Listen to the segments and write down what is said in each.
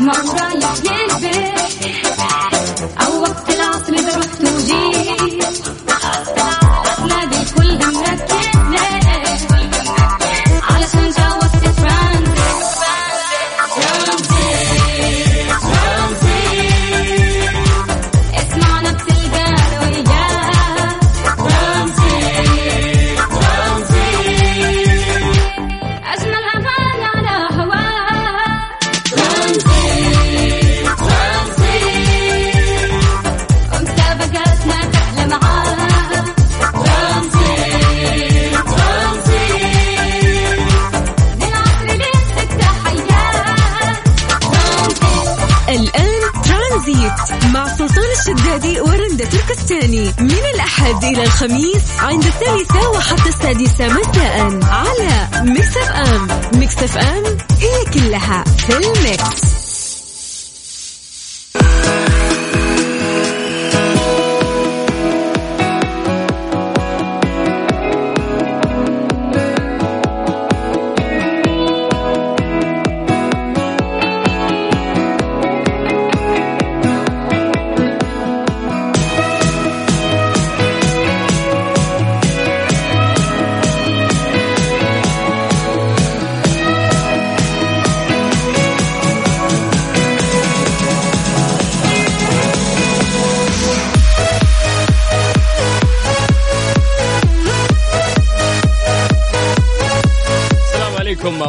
ما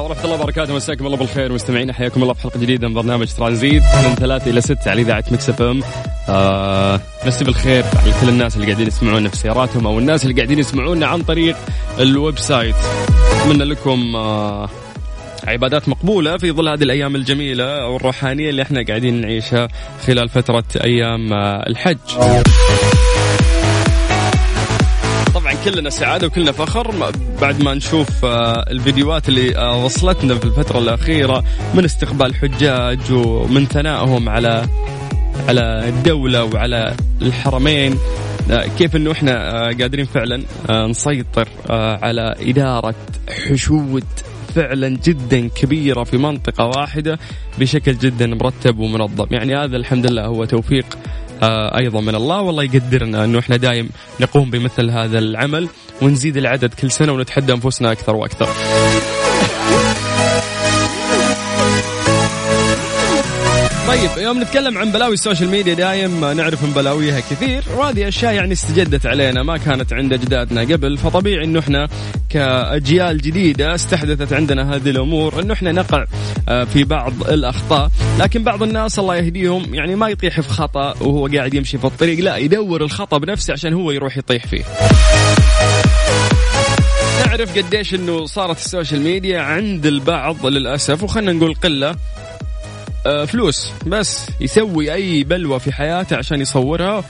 ورحمة الله وبركاته. مساكم الله بالخير. مستمعينا حياكم الله في حلقة جديدة من برنامج ترانزيت. من ثلاثة إلى ستة على إذاعة Mix FM. آه مسي بالخير على كل الناس اللي قاعدين يسمعونا في سياراتهم أو الناس اللي قاعدين يسمعونا عن طريق ال website. أتمنى لكم آه عبادات مقبولة في ظل هذه الأيام الجميلة والروحانية اللي إحنا قاعدين نعيشها خلال فترة أيام آه الحج. كلنا سعادة وكلنا فخر. بعد ما نشوف آه، الفيديوهات اللي آه، وصلتنا في الفترة الأخيرة من استقبال الحجاج ومن ثنائهم على على الدولة وعلى الحرمين. آه، كيف إنه إحنا قادرين فعلا نسيطر على إدارة حشود فعلا جدا كبيرة في منطقة واحدة بشكل جدا مرتب ومنظم. يعني هذا الحمد لله هو توفيق أيضا من الله والله يقدرنا إنه إحنا دايم نقوم بمثل هذا العمل ونزيد العدد كل سنة ونتحدى أنفسنا أكثر وأكثر. طيب يوم نتكلم عن بلاوي ال social media دايم نعرف من بلاويها كثير. وهذه أشياء يعني استجدت علينا ما كانت عند أجدادنا قبل. فطبيعي إنه إحنا كأجيال جديدة استحدثت عندنا هذه الأمور إنه إحنا نقع آه، في بعض الأخطاء. لكن بعض الناس الله يهديهم يعني ما يطيح في خطأ وهو قاعد يمشي في الطريق لا يدور الخطأ بنفسه عشان هو يروح يطيح فيه. نعرف قديش إنه صارت ال social media عند البعض للأسف وخلنا نقول قلة. فلوس بس. يسوي أي بلوة في حياته عشان يصورها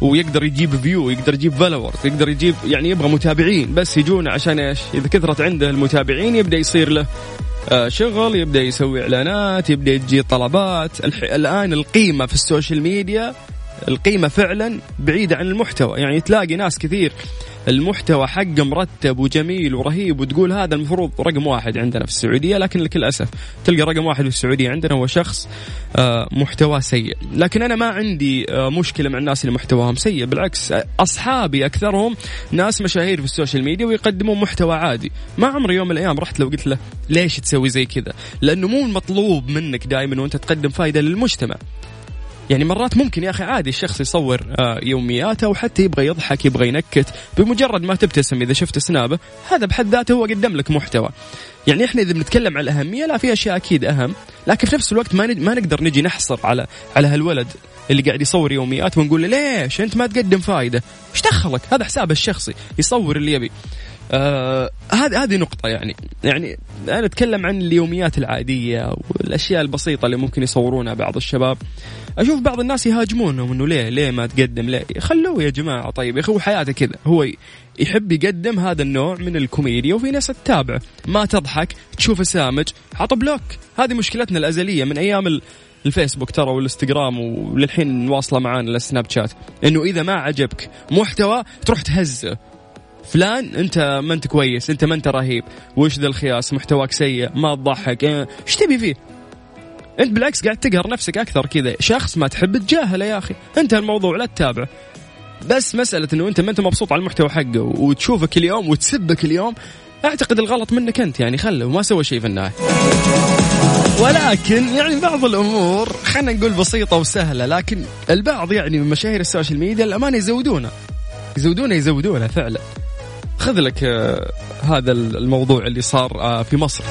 ويقدر يجيب view يقدر يجيب followers يقدر يجيب يعني يبغى متابعين بس يجون عشان إيش؟ إذا كثرت عنده المتابعين يبدأ يصير له آه، شغل يبدأ يسوي إعلانات يبدأ تجي طلبات. الح... الآن القيمة في ال social media القيمة فعلا بعيدة عن المحتوى يعني تلاقي ناس كثير المحتوى حقه مرتب وجميل ورهيب وتقول هذا المفروض رقم واحد عندنا في السعودية لكن للأسف تلقى رقم واحد في السعودية عندنا هو شخص آه، محتواه سيء. لكن أنا ما عندي آه، مشكلة مع الناس اللي محتواهم سيء بالعكس أصحابي أكثرهم ناس مشاهير في ال social media ويقدمون محتوى عادي. ما عمري يوم من الأيام رحت لو قلت له ليش تسوي زي كذا؟ لأنه مو المطلوب منك دائما وأنت تقدم فائده للمجتمع. يعني مرات ممكن يا أخي عادي الشخص يصور آه، يومياته وحتى يبغى يضحك يبغى ينكت بمجرد ما تبتسم إذا شفت سنابه هذا بحد ذاته هو قدم لك محتوى. يعني إحنا إذا بنتكلم عن الأهمية لا في أشياء أكيد أهم لكن في نفس الوقت ما ما نقدر نجي نحصر على على هالولد اللي قاعد يصور يوميات ونقول له ليش أنت ما تقدم فائده إيش دخلك؟ هذا حسابه الشخصي يصور اللي يبي. آه هذه هذه نقطة يعني. يعني أنا أتكلم عن اليوميات العادية والأشياء البسيطة اللي ممكن يصورونها بعض الشباب. أشوف بعض الناس يهاجمونهم إنه ليه ليه ما تقدم؟ ليه؟ خلوه يا جماعة. طيب يا أخي هو حياته كذا. هو يحب يقدم هذا النوع من الكوميديا وفي ناس تتابعه. ما تضحك تشوفه سامج حط block. هذه مشكلتنا الأزلية من أيام ال الفيسبوك ترى والإنستغرام وللحين واصلة معانا السناب شات. إنه إذا ما عجبك محتوى تروح تهزه. فلان انت ما انت كويس انت ما انت رهيب. وش ذا الخياس؟ محتواك سيء ما تضحك. آه، إيش تبي فيه؟ انت بالعكس قاعد تقهر نفسك أكثر كذا. شخص ما تحب تجاهله يا أخي. انتهى الموضوع لا تتابعه. بس مسألة إنه أنت ما أنت مبسوط على المحتوى حقه وتشوفه كل يوم وتسبه كل يوم أعتقد الغلط منك أنت يعني. خله وما سوى شيء في النهاية. ولكن يعني بعض الأمور خلينا نقول بسيطة وسهلة لكن البعض يعني من مشاهير ال social media الامانه يزودونه. يزودونه يزودونه فعلا. خذ لك آه، هذا الموضوع اللي صار آه، في مصر.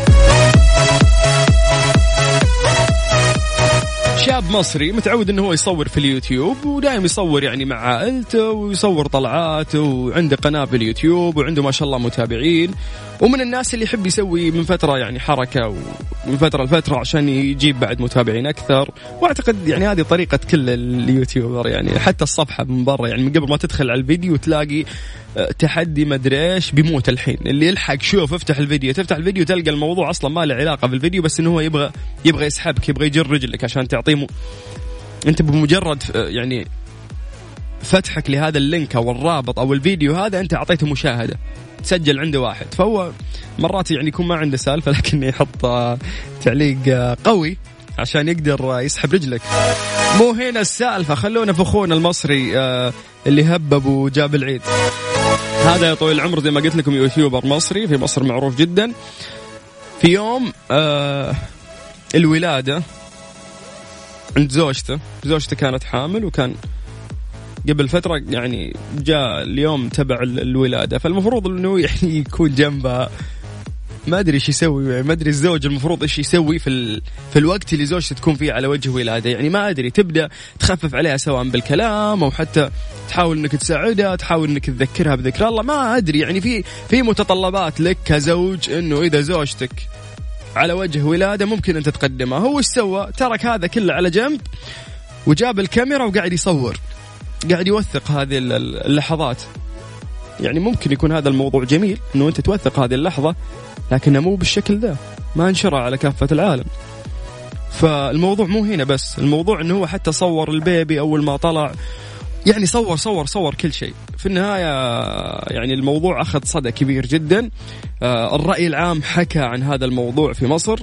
شاب مصري متعود إنه هو يصور في اليوتيوب ودائما يصور يعني مع عائلته ويصور طلعاته وعنده قناة في اليوتيوب وعنده ما شاء الله متابعين. ومن الناس اللي يحب يسوي من فترة يعني حركة ومن فترة لفترة عشان يجيب بعد متابعين أكثر. وأعتقد يعني هذه طريقة كل ال YouTuber يعني حتى الصفحة من برا يعني من قبل ما تدخل على الفيديو تلاقي آه، تحدي مدري إيش بيموت الحين. اللي يلحق شوف افتح الفيديو. تفتح الفيديو تلقى الموضوع أصلا ما له علاقة بالفيديو بس إنه هو يبغى يبغى يسحبك يبغى يجر رجلك عشان تعطيه م... أنت بمجرد آه، يعني فتحك لهذا ال link أو الرابط أو الفيديو هذا أنت أعطيته مشاهدة. تسجل عنده واحد. فهو مرات يعني يكون ما عنده سالفة لكن يحط آه، تعليق آه، قوي عشان يقدر آه، يسحب رجلك. مو هنا السالفة خلونا في أخونا المصري اللي هبب وجاب العيد. هذا يا طويل العمر زي ما قلت لكم يوتيوبر مصري في مصر معروف جدا. في يوم الولادة عند زوجته زوجته كانت حامل وكان قبل فترة يعني جاء اليوم تبع ال- الولادة فالمفروض إنه يعني يكون جنبها. ما أدري إيش يسوي يعني ما أدري الزوج المفروض إيش يسوي في ال... في الوقت اللي زوجته تكون فيه على وجه ولادة يعني ما أدري تبدأ تخفف عليها سواء بالكلام أو حتى تحاول إنك تساعدها تحاول إنك تذكرها بذكر الله ما أدري يعني في في متطلبات لك كزوج إنه إذا زوجتك على وجه ولادة ممكن انت تقدمها هو إيش سوى؟ ترك هذا كله على جنب وجاب الكاميرا وقاعد يصور. قاعد يوثق هذه ال- ال- اللحظات. يعني ممكن يكون هذا الموضوع جميل إنه أنت توثق هذه اللحظة لكنه مو بالشكل ذا ما انشرها على كافة العالم. فالموضوع مو هنا بس الموضوع إنه هو حتى صور البيبي أول ما طلع يعني صور صور صور كل شيء. في النهاية يعني الموضوع أخذ صدى كبير جدا. آه، الرأي العام حكى عن هذا الموضوع في مصر.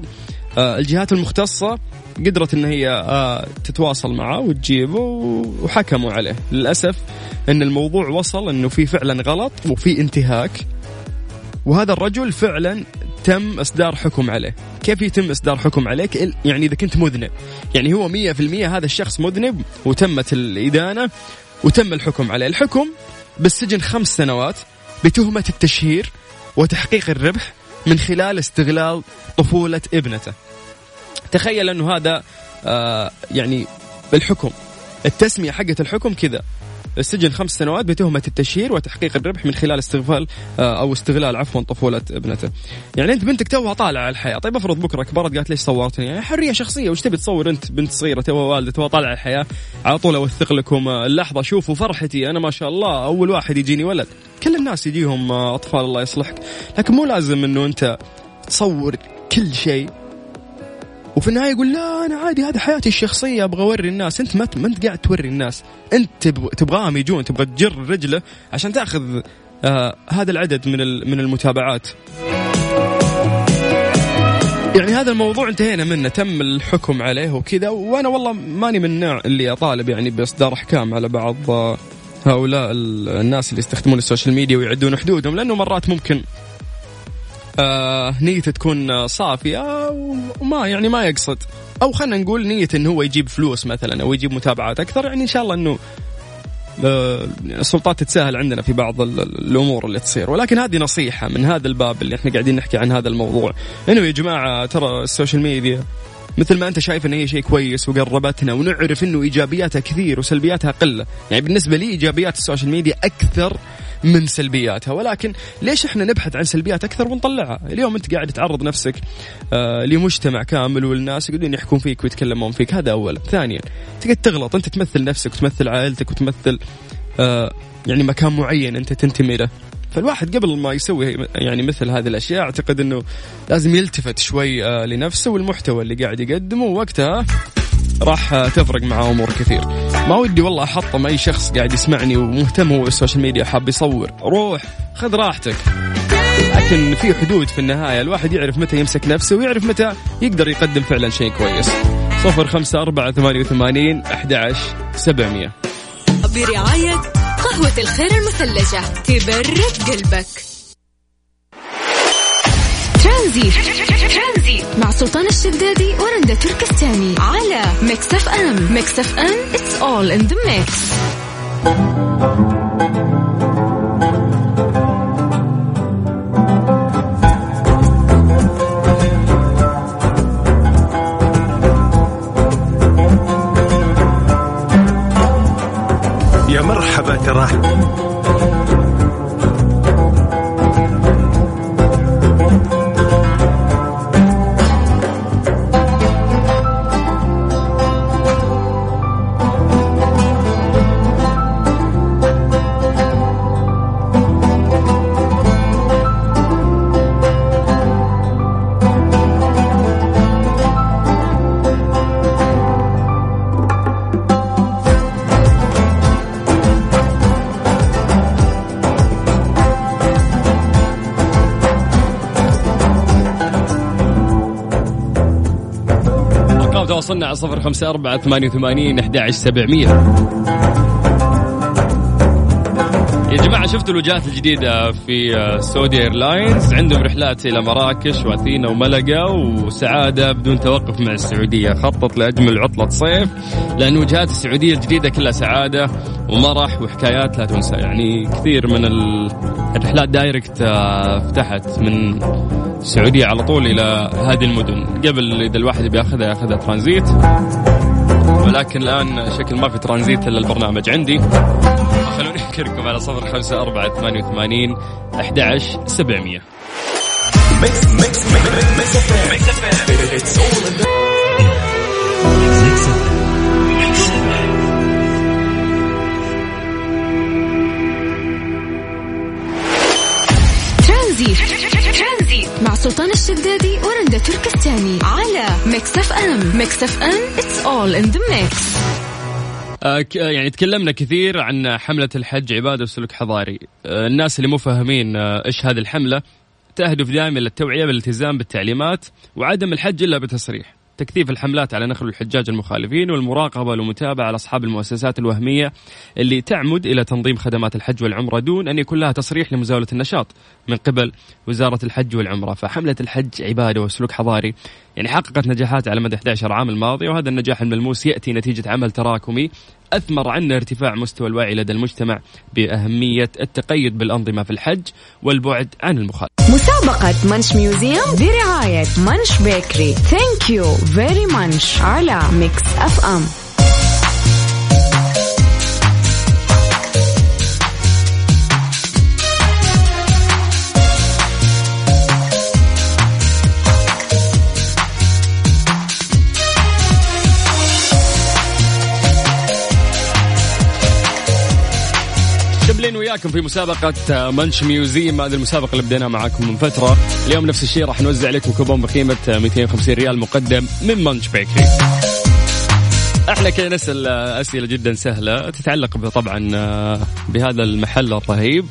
آه، الجهات المختصة قدرت إن هي آه، تتواصل معه وتجيبه وحكموا عليه. للأسف إن الموضوع وصل إنه في فعلا غلط وفي انتهاك. وهذا الرجل فعلا تم إصدار حكم عليه. كيف يتم إصدار حكم عليك؟ يعني إذا كنت مذنب. يعني هو 100% هذا الشخص مذنب وتمت الإدانة وتم الحكم عليه. الحكم بالسجن خمس سنوات بتهمة التشهير وتحقيق الربح من خلال استغلال طفولة ابنته. تخيل أنه هذا آه يعني الحكم التسمية حقت الحكم كذا. السجن خمس سنوات بتهمة التشهير وتحقيق الربح من خلال استغفال آه، أو استغلال عفوا طفولة ابنته. يعني أنت بنتك توها طالعة على الحياة، طيب أفرض بكرة كبرت قالت ليش صورتني؟ يعني حرية شخصية. وش تبي تصور أنت بنت صغيرة توها والدة توها طالعة على الحياة، على طول أوثق لكم آه، اللحظة. شوفوا فرحتي أنا ما شاء الله. أول واحد يجيني ولد. كل الناس يجيهم آه، أطفال الله يصلحك، لكن مو لازم أنه أنت تصور كل شيء. وفي النهاية يقول لا أنا عادي هذه حياتي الشخصية أبغى أوري الناس. أنت ما ما أنت قاعد توري الناس. أنت تبغ- تبغاهم يجون تبغى تجر رجله عشان تأخذ آه هذا العدد من من المتابعات. يعني هذا الموضوع انتهينا منه. تم الحكم عليه وكذا وأنا والله ماني من النوع اللي أطالب يعني بإصدار أحكام على بعض آه، هؤلاء ال- الناس اللي يستخدمون ال social media ويعدون حدودهم لأنه مرات ممكن نيته تكون آه، صافية وما يعني ما يقصد. أو خلينا نقول نيته إنه هو يجيب فلوس مثلا أو يجيب متابعات أكثر يعني إن شاء الله إنه آه، السلطات تتساهل عندنا في بعض ال- ال- الأمور اللي تصير. ولكن هذه نصيحة من هذا الباب اللي إحنا قاعدين نحكي عن هذا الموضوع. إنه يا جماعة ترى ال social media مثل ما أنت شايف إن هي شيء كويس وقربتنا ونعرف إنه إيجابياتها كثير وسلبياتها قله، يعني بالنسبة لي إيجابيات ال social media أكثر من سلبياتها. ولكن ليش إحنا نبحث عن سلبيات أكثر ونطلعها؟ اليوم أنت قاعد تعرض نفسك آه لمجتمع كامل والناس يقعدون يحكون فيك ويتكلمون فيك. هذا اولا، ثانيا تقعد تغلط. أنت تمثل نفسك وتمثل عائلتك وتمثل آه يعني مكان معين أنت تنتمي له. فالواحد قبل ما يسوي يعني مثل هذه الأشياء أعتقد إنه لازم يلتفت شوي آه لنفسه والمحتوى اللي قاعد يقدمه. ووقتها راح تفرق معاه أمور كثير. ما ودي والله احطم أي شخص قاعد يسمعني ومهتم هو بال social media حاب يصور، روح خذ راحتك. لكن في حدود في النهاية، الواحد يعرف متى يمسك نفسه ويعرف متى يقدر يقدم فعلا شيء كويس. صفر خمسة أربعة ثمانية وثمانين أحد سبعمية برعاية قهوة الخير المثلجة تبرد قلبك ترانزيت مع سلطان الشدادي ورندا تركستاني على Mix FM Mix FM it's all in the mix. يا مرحبا ترى. تواصلنا على صفر خمسة أربعة ثمانية وثمانين أحد عشر سبعمية. يا جماعة شفتوا الوجهات الجديدة في آه، Saudi Airlines عندهم رحلات إلى مراكش وأثينا وملقا وسعادة بدون توقف مع السعودية. خطط لأجمل عطلة صيف لأن وجهات السعودية الجديدة كلها سعادة ومرح وحكايات لا تنسى. يعني كثير من ال- الرحلات direct آه، فتحت من السعودية على طول إلى هذه المدن قبل إذا الواحد بياخذها ياخذها ترانزيت ولكن الآن شكل ما في ترانزيت إلا البرنامج عندي خلوني أذكركم على صفر خمسة أربعة ثمانية وثمانين أحد عشر سبعمية ترانزيت سلطان الشدادي ورندا تركستاني على Mix FM Mix FM the mix. آه، ك- آه، يعني تكلمنا كثير عن حملة الحج عبادة وسلوك حضاري. آه، الناس اللي مو فاهمين آه، إيش هذه الحملة تهدف دائما للتوعية بالالتزام بالتعليمات وعدم الحج إلا بتصريح. تكثيف الحملات على نقل الحجاج المخالفين والمراقبة والمتابعة على أصحاب المؤسسات الوهمية اللي تعمد إلى تنظيم خدمات الحج والعمرة دون أن يكون لها تصريح لمزاولة النشاط. من قبل وزارة الحج والعمرة. فحملة الحج عبادة وسلوك حضاري يعني حققت نجاحات على مدى 11 عام الماضي وهذا النجاح الملموس يأتي نتيجة عمل تراكمي أثمر عنه ارتفاع مستوى الوعي لدى المجتمع بأهمية التقيد بالأنظمة في الحج والبعد عن المخالفة. مسابقة Munch Museum برعاية Munch Bakery. thank you very Munch على Mix FM وياكم في مسابقة آه، Munch Museum هذه المسابقة اللي بديناها معاكم من فترة. اليوم نفس الشيء راح نوزع لكم كوبون بقيمة آه، 250 ريال مقدم من Munch Bakery إحنا كذا نسأل آه، أسئلة جدا سهلة. تتعلق طبعا آه، بهذا المحل الرهيب.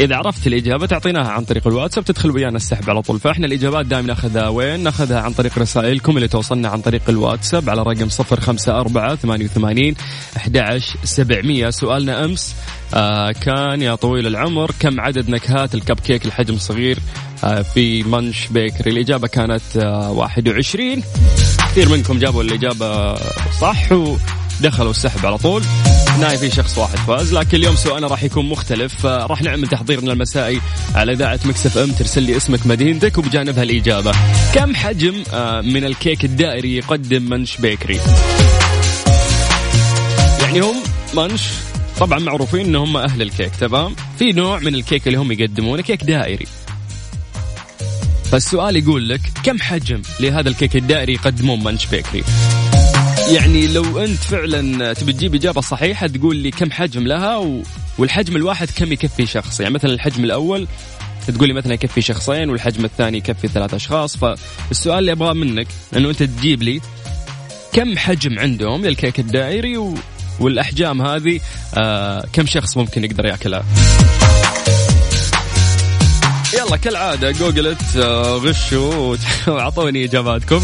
إذا عرفت الإجابة تعطيناها عن طريق الواتساب تدخل ويانا السحب على طول. فإحنا الإجابات دائما ناخذها وين؟ ناخذها عن طريق رسائلكم اللي توصلنا عن طريق الواتساب على رقم 054 88 11700 سؤالنا أمس آه كان يا طويل العمر كم عدد نكهات الكب كيك الحجم الصغير آه في Munch Bakery؟ الإجابة كانت آه 21 كثير منكم جابوا الإجابة صح ودخلوا السحب على طول. يعني في شخص واحد فاز لكن اليوم سؤالنا راح يكون مختلف. راح نعمل تحضيرنا المسائي على إذاعة Mix FM ترسل لي اسمك مدينتك وبجانبها الإجابة. كم حجم آه، من الكيك الدائري يقدم Munch Bakery؟ يعني هم Munch طبعا معروفين إن هم أهل الكيك تمام؟ في نوع من الكيك اللي هم يقدمونه كيك دائري. فالسؤال يقول لك كم حجم لهذا الكيك الدائري يقدمون Munch Bakery؟ يعني لو أنت فعلا تبي تجيب إجابة صحيحة تقول لي كم حجم لها و... والحجم الواحد كم يكفي شخص؟ يعني مثلا الحجم الأول تقول لي مثلا يكفي شخصين والحجم الثاني يكفي ثلاث أشخاص. فالسؤال اللي أبغاه منك إنه أنت تجيب لي كم حجم عندهم للكيك الدائري و... والأحجام هذه آه كم شخص ممكن يقدر يأكلها؟ يلا كالعادة جوجلت آه، غشوا وأعطوني إجاباتكم.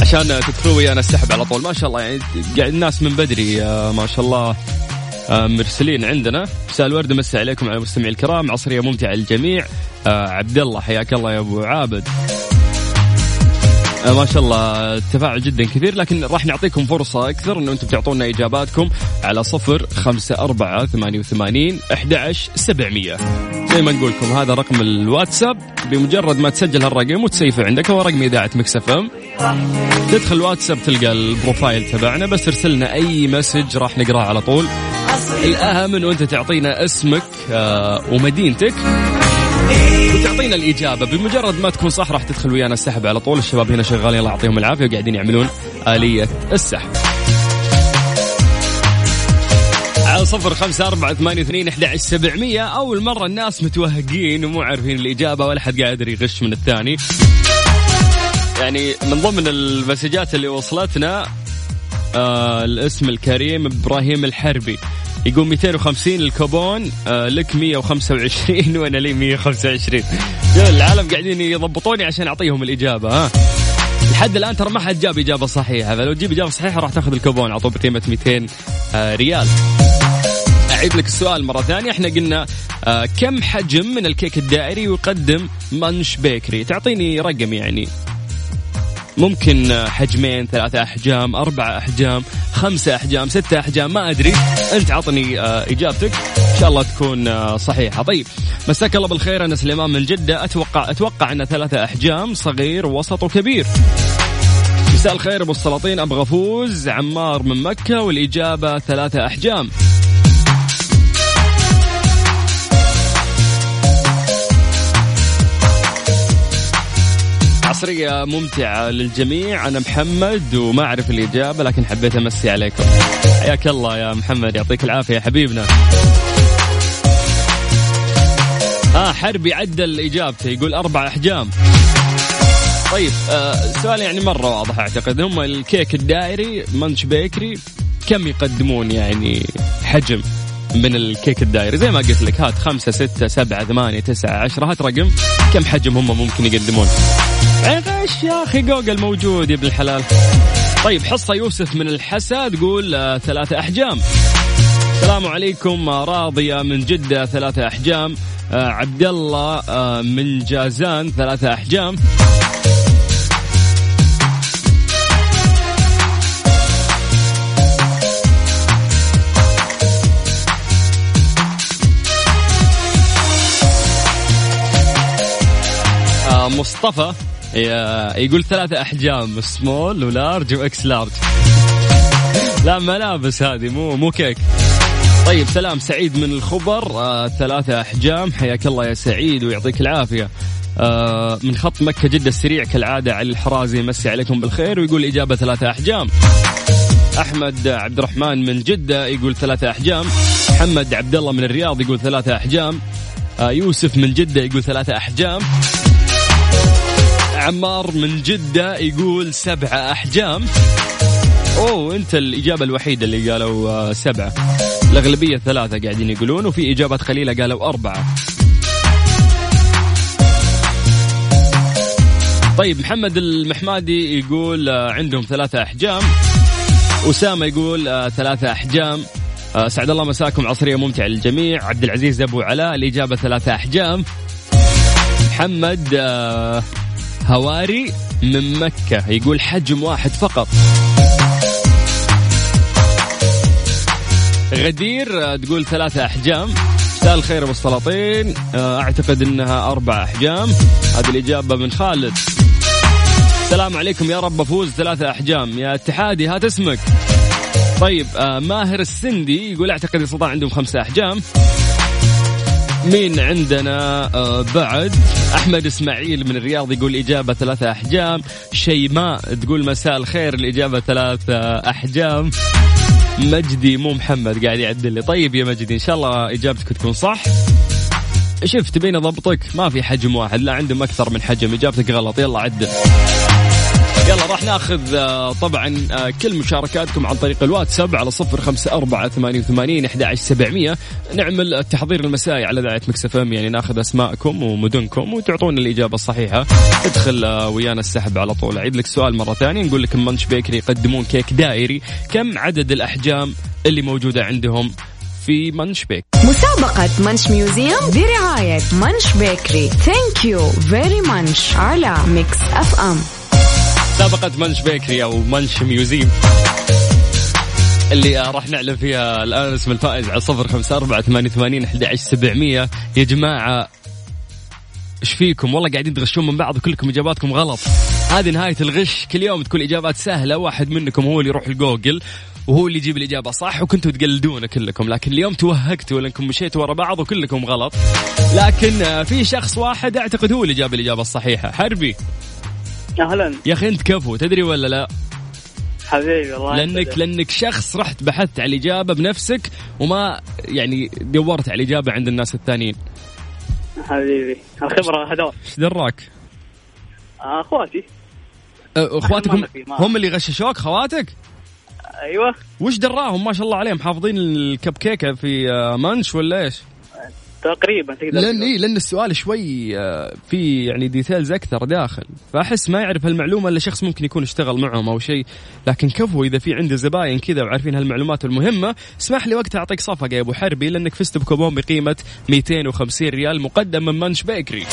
عشان تدخلوا ويانا السحب على طول. ما شاء الله يعني قاعد الناس من بدري آه، ما شاء الله آه، مرسلين عندنا. مساء الورد مسي عليكم على المستمعين الكرام. عصرية ممتعة للجميع. آه، عبد الله حياك الله يا أبو عابد. ما شاء الله التفاعل جدا كثير لكن راح نعطيكم فرصة أكثر أنه أنتم تعطونا إجاباتكم على صفر خمسة أربعة ثمانية وثمانين أحد سبعمية. زي ما نقول لكم هذا رقم الواتساب. بمجرد ما تسجل هالرقم وتسيفه عندك هو رقم إذاعة Mix FM. تدخل الواتساب تلقى ال profile تبعنا بس ترسل لنا أي message راح نقراه على طول. الأهم أنه أنت تعطينا اسمك آه، ومدينتك. وتعطينا الإجابة. بمجرد ما تكون صح راح تدخل ويانا السحب على طول. الشباب هنا شغالين الله يعطيهم العافية وقاعدين يعملون آلية السحب. على صفر خمسة أربعة ثمانية اثنين أحد سبعمية. أول مرة الناس متوهقين ومو عارفين الإجابة ولا حد قادر يغش من الثاني. يعني من ضمن المسجات اللي وصلتنا آه الاسم الكريم إبراهيم الحربي. يقول 250 الكوبون آه لك 125 وأنا لي 125 يا العالم قاعدين يضبطوني عشان أعطيهم الإجابة ها؟ لحد الآن ترى ما حد جاب إجابة صحيحة فلو تجيب إجابة صحيحة راح تاخذ الكوبون على طول بقيمة 200 آه ريال. اعيد لك السؤال مرة ثانية إحنا قلنا آه كم حجم من الكيك الدائري يقدم Munch Bakery؟ تعطيني رقم يعني. ممكن حجمين ثلاثة أحجام أربعة أحجام خمسة أحجام ستة أحجام ما أدري. أنت عطني آه، إجابتك. إن شاء الله تكون آه، صحيحة. طيب مساك الله بالخير. أنا سليمان من جدة. أتوقع أتوقع أن ثلاثة أحجام صغير وسط وكبير. مساء الخير أبو السلاطين. أبغى أفوز. عمار من مكة. والإجابة ثلاثة أحجام. عصرية ممتعة للجميع. أنا محمد وما أعرف الإجابة لكن حبيت أمسي عليكم. حياك الله يا محمد يعطيك العافية يا حبيبنا. آه حربي عدل إجابته يقول أربع أحجام. طيب آه سؤال يعني مرة واضح أعتقد. هم الكيك الدائري منش بيكري كم يقدمون يعني حجم من الكيك الدائري؟ زي ما قلت لك هات خمسة ستة سبعة ثمانية تسعة عشرة هات رقم. كم حجم هم ممكن يقدمون؟ غش يا أخي جوجل موجود يا ابن الحلال. طيب حصة يوسف من الحسا تقول آه ثلاثة أحجام. السلام عليكم آه، راضية من جدة ثلاثة أحجام. آه عبد الله من جازان ثلاثة أحجام. مصطفى. يقول ثلاثة أحجام small و large و X large لا ملابس هذه مو مو كيك طيب سلام سعيد من الخبر. آه ثلاثة أحجام. حياك الله يا سعيد ويعطيك العافية. آه من خط مكة جدة السريع كالعادة علي الحرازي يمسي عليكم بالخير. ويقول إجابة ثلاثة أحجام. أحمد عبد الرحمن من جدة يقول ثلاثة أحجام. محمد عبد الله من الرياض يقول ثلاثة أحجام. آه يوسف من جدة يقول ثلاثة أحجام. عمار من جدة يقول سبعة أحجام. أوه أنت الإجابة الوحيدة اللي قالوا آه، سبعة. الأغلبية ثلاثة قاعدين يقولون وفي إجابات قليلة قالوا أربعة. طيب محمد المحمادي يقول آه، عندهم ثلاثة أحجام. أسامة يقول آه، ثلاثة أحجام. سعد الله مساكم عصرية ممتعة للجميع. عبد العزيز أبو علاء الإجابة ثلاثة أحجام. محمد هواري من مكة. يقول حجم واحد فقط. غدير تقول ثلاثة أحجام. مساء الخير أبو السلاطين. آه، أعتقد أنها أربع أحجام. هذه الإجابة من خالد. السلام عليكم يا رب أفوز ثلاثة أحجام. يا اتحادي هات اسمك. طيب آه، ماهر السندي يقول أعتقد السلطان عندهم خمسة أحجام. مين عندنا آه بعد أحمد إسماعيل من الرياض يقول إجابة ثلاثة أحجام. شيماء تقول مساء الخير الإجابة ثلاثة أحجام. مجدي مو محمد قاعد يعدل لي. طيب يا مجدي إن شاء الله إجابتك تكون صح. شوف تبين أضبطك؟ ما في حجم واحد لا عندهم أكثر من حجم. إجابتك غلط. يلا عدل. يلا راح ناخذ آه، طبعا آه، كل مشاركاتكم عن طريق الواتساب على صفر خمسة أربعة ثمانية وثمانين أحد سبعمية. نعمل التحضير المسائي على إذاعة Mix FM يعني ناخذ أسماءكم ومدنكم وتعطونا الإجابة الصحيحة. ادخل آه، ويانا السحب على طول. أعيد لك سؤال مرة ثانية. نقول لك Munch Bakery يقدمون كيك دائري كم عدد الأحجام اللي موجودة عندهم في Munch Bak مسابقة Munch Museum برعاية Munch Bakery thank you very Munch على Mix FM. مسابقة Munch Bakery أو Munch Museum اللي راح نعلن فيها الآن اسم الفائز على صفر خمسة أربعة ثمانية وثمانين أحد عشر سبعمية. يا جماعة إيش فيكم؟ والله قاعدين تغشون من بعض وكلكم إجاباتكم غلط. هذه نهاية الغش. كل يوم تكون إجابات سهلة. واحد منكم هو اللي يروح الجوجل وهو اللي يجيب الإجابة صح وكنتوا تقلدونه كلكم. لكن اليوم توهقتوا لأنكم مشيتوا ورا بعض وكلكم غلط. لكن آه، في شخص واحد أعتقد هو اللي جاب الإجابة الصحيحة. حربي. أهلا. يا أخي أنت كفو تدري ولا لا؟ حبيبي الله لانك يسعدك. لأنك شخص رحت بحثت على الإجابة بنفسك وما يعني دورت على الإجابة عند الناس الثانيين. حبيبي الخبرة هدول إيش دراك آه، أخواتي. أه، أخواتك هم, هم اللي غششوك خواتك أيوه. وش دراهم؟ ما شاء الله عليهم حافظين الكب كيكة في آه، Munch ولا إيش؟ تقريبا تقدر لأن. إيه لأن السؤال شوي آه، في يعني details أكثر داخل فأحس ما يعرف هالمعلومة إلا شخص ممكن يكون اشتغل معهم أو شيء لكن كفو إذا في عنده زباين كذا وعارفين هالمعلومات المهمة اسمح لي وقتها أعطيك صفقة يا أبو حربي لأنك فزت بكوبون بقيمة 250 ريال مقدم من Munch Bakery